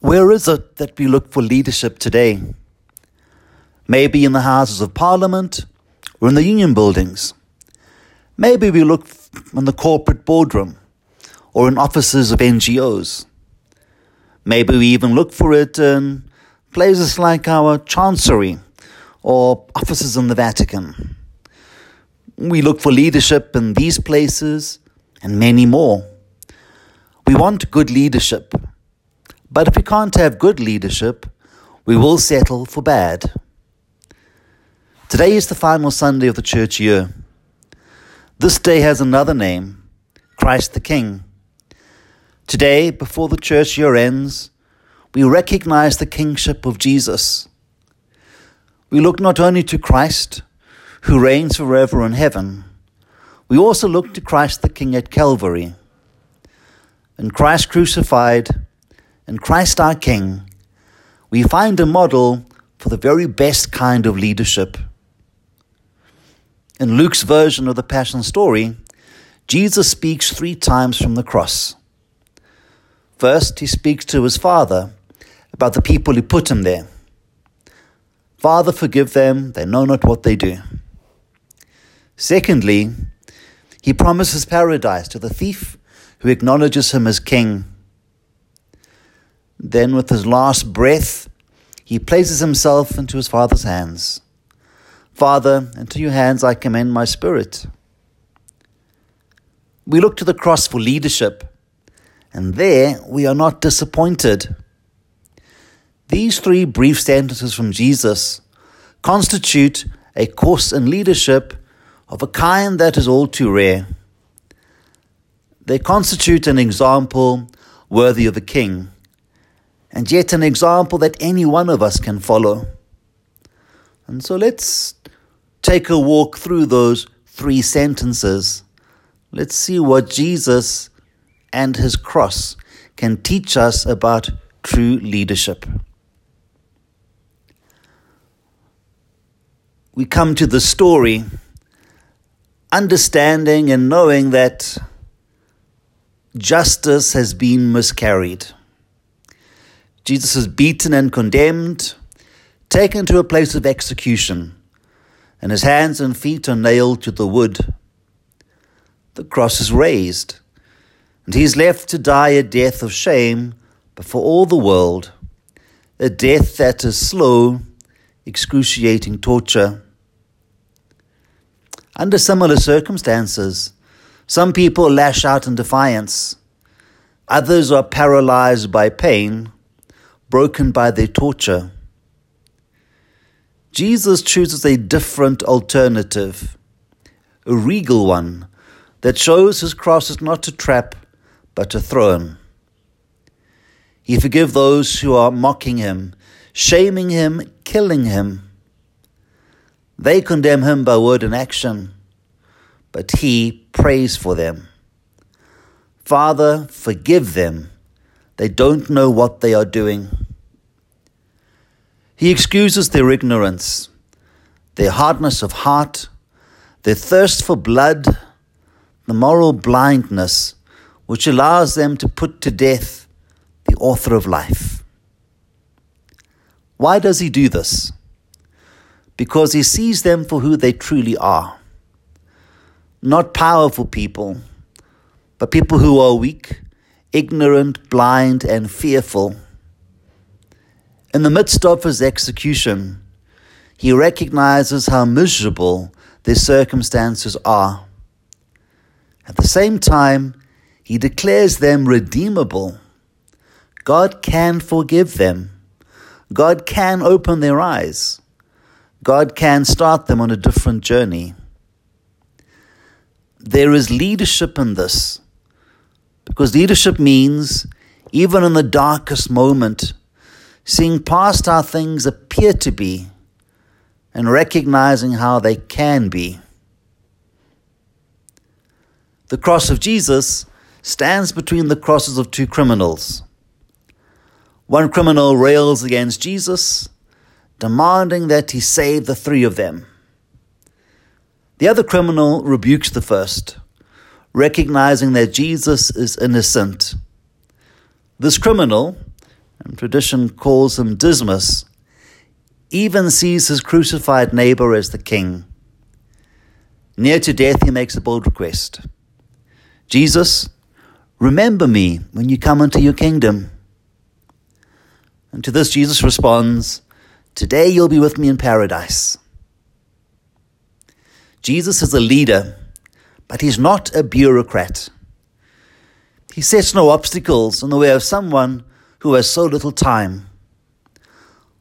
Where is it that we look for leadership today? Maybe in the Houses of Parliament or in the union buildings. Maybe we look in the corporate boardroom or in offices of NGOs. Maybe we even look for it in places like our Chancery or offices in the Vatican. We look for leadership in these places and many more. We want good leadership. But if we can't have good leadership, we will settle for bad. Today is the final Sunday of the church year. This day has another name Christ the King. Today, before the church year ends, we recognize the kingship of Jesus. We look not only to Christ, who reigns forever in heaven, we also look to Christ the King at Calvary. And Christ crucified, in Christ our King, we find a model for the very best kind of leadership. In Luke's version of the Passion story, Jesus speaks three times from the cross. First, he speaks to his Father about the people who put him there. Father, forgive them, they know not what they do. Secondly, he promises paradise to the thief who acknowledges him as king. Then, with his last breath, he places himself into his Father's hands. Father, into your hands I commend my spirit. We look to the cross for leadership, and there we are not disappointed. These three brief sentences from Jesus constitute a course in leadership of a kind that is all too rare. They constitute an example worthy of a king and yet an example that any one of us can follow. And so let's take a walk through those three sentences. Let's see what Jesus and his cross can teach us about true leadership. We come to the story understanding and knowing that justice has been miscarried. Jesus is beaten and condemned, taken to a place of execution, and his hands and feet are nailed to the wood. The cross is raised, and he is left to die a death of shame before all the world, a death that is slow, excruciating torture. Under similar circumstances, some people lash out in defiance. Others are paralyzed by pain broken by their torture. Jesus chooses a different alternative, a regal one that shows his cross is not a trap but a throne. He forgives those who are mocking him, shaming him, killing him. They condemn him by word and action, but he prays for them. Father, forgive them they don't know what they are doing. He excuses their ignorance, their hardness of heart, their thirst for blood, the moral blindness which allows them to put to death the author of life. Why does he do this? Because he sees them for who they truly are. Not powerful people, but people who are weak ignorant, blind, and fearful. In the midst of his execution, he recognizes how miserable their circumstances are. At the same time, he declares them redeemable. God can forgive them. God can open their eyes. God can start them on a different journey. There is leadership in this because leadership means, even in the darkest moment, seeing past how things appear to be and recognizing how they can be. The cross of Jesus stands between the crosses of two criminals. One criminal rails against Jesus, demanding that he save the three of them. The other criminal rebukes the first recognizing that Jesus is innocent. This criminal, and tradition calls him Dismas, even sees his crucified neighbor as the king. Near to death, he makes a bold request Jesus, remember me when you come into your kingdom. And to this, Jesus responds, Today you'll be with me in paradise. Jesus is a leader, but he's not a bureaucrat. He sets no obstacles in the way of someone who has so little time.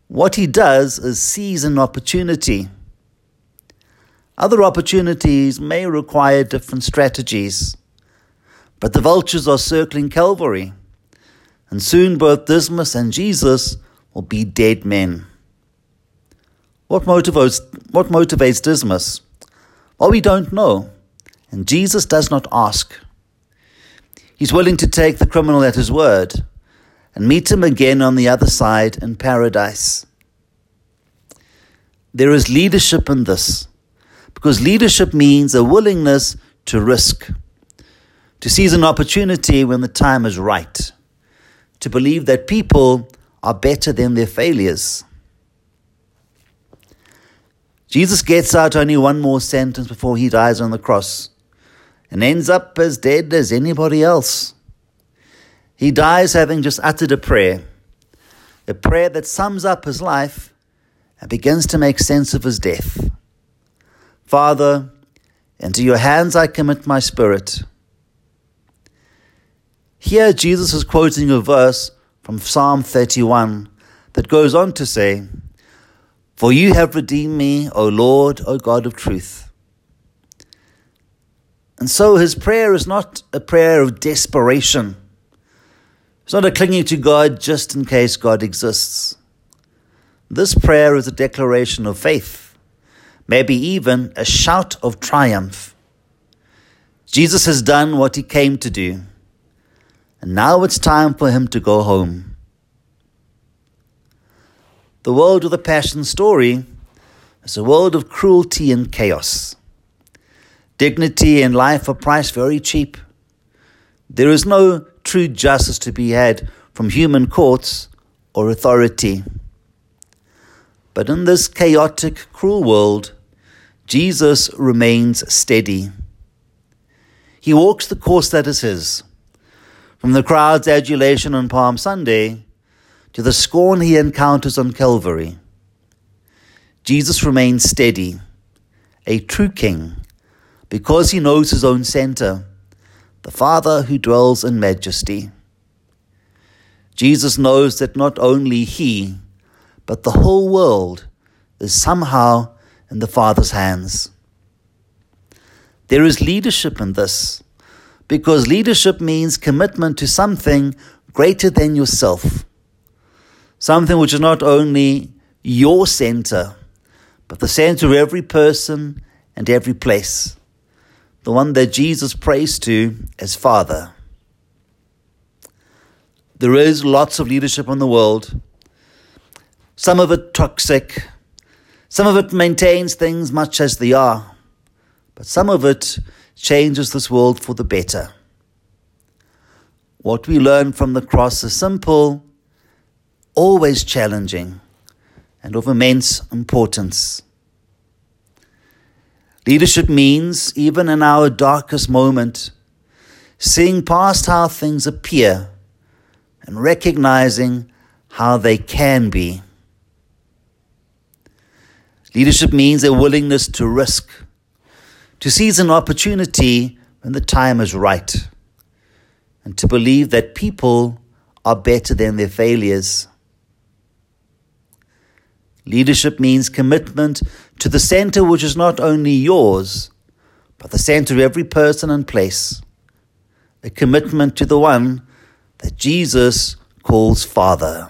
What he does is seize an opportunity. Other opportunities may require different strategies, but the vultures are circling Calvary, and soon both Dismas and Jesus will be dead men. What motivates, what motivates Dismas? Well, we don't know, and Jesus does not ask. He's willing to take the criminal at his word and meet him again on the other side in paradise. There is leadership in this, because leadership means a willingness to risk, to seize an opportunity when the time is right, to believe that people are better than their failures. Jesus gets out only one more sentence before he dies on the cross and ends up as dead as anybody else. He dies having just uttered a prayer, a prayer that sums up his life and begins to make sense of his death. Father, into your hands I commit my spirit. Here, Jesus is quoting a verse from Psalm 31 that goes on to say, For you have redeemed me, O Lord, O God of truth. And so his prayer is not a prayer of desperation it's not a clinging to God just in case God exists. This prayer is a declaration of faith, maybe even a shout of triumph. Jesus has done what he came to do, and now it's time for him to go home. The world of the Passion story is a world of cruelty and chaos. Dignity and life are priced very cheap. There is no true justice to be had from human courts or authority. But in this chaotic, cruel world, Jesus remains steady. He walks the course that is his, from the crowd's adulation on Palm Sunday to the scorn he encounters on Calvary. Jesus remains steady, a true king, because he knows his own center the Father who dwells in majesty. Jesus knows that not only he, but the whole world is somehow in the Father's hands. There is leadership in this, because leadership means commitment to something greater than yourself, something which is not only your center, but the center of every person and every place the one that Jesus prays to as Father. There is lots of leadership in the world, some of it toxic, some of it maintains things much as they are, but some of it changes this world for the better. What we learn from the cross is simple, always challenging, and of immense importance. Leadership means, even in our darkest moment, seeing past how things appear and recognizing how they can be. Leadership means a willingness to risk, to seize an opportunity when the time is right, and to believe that people are better than their failures. Leadership means commitment to the center which is not only yours, but the center of every person and place. A commitment to the one that Jesus calls Father.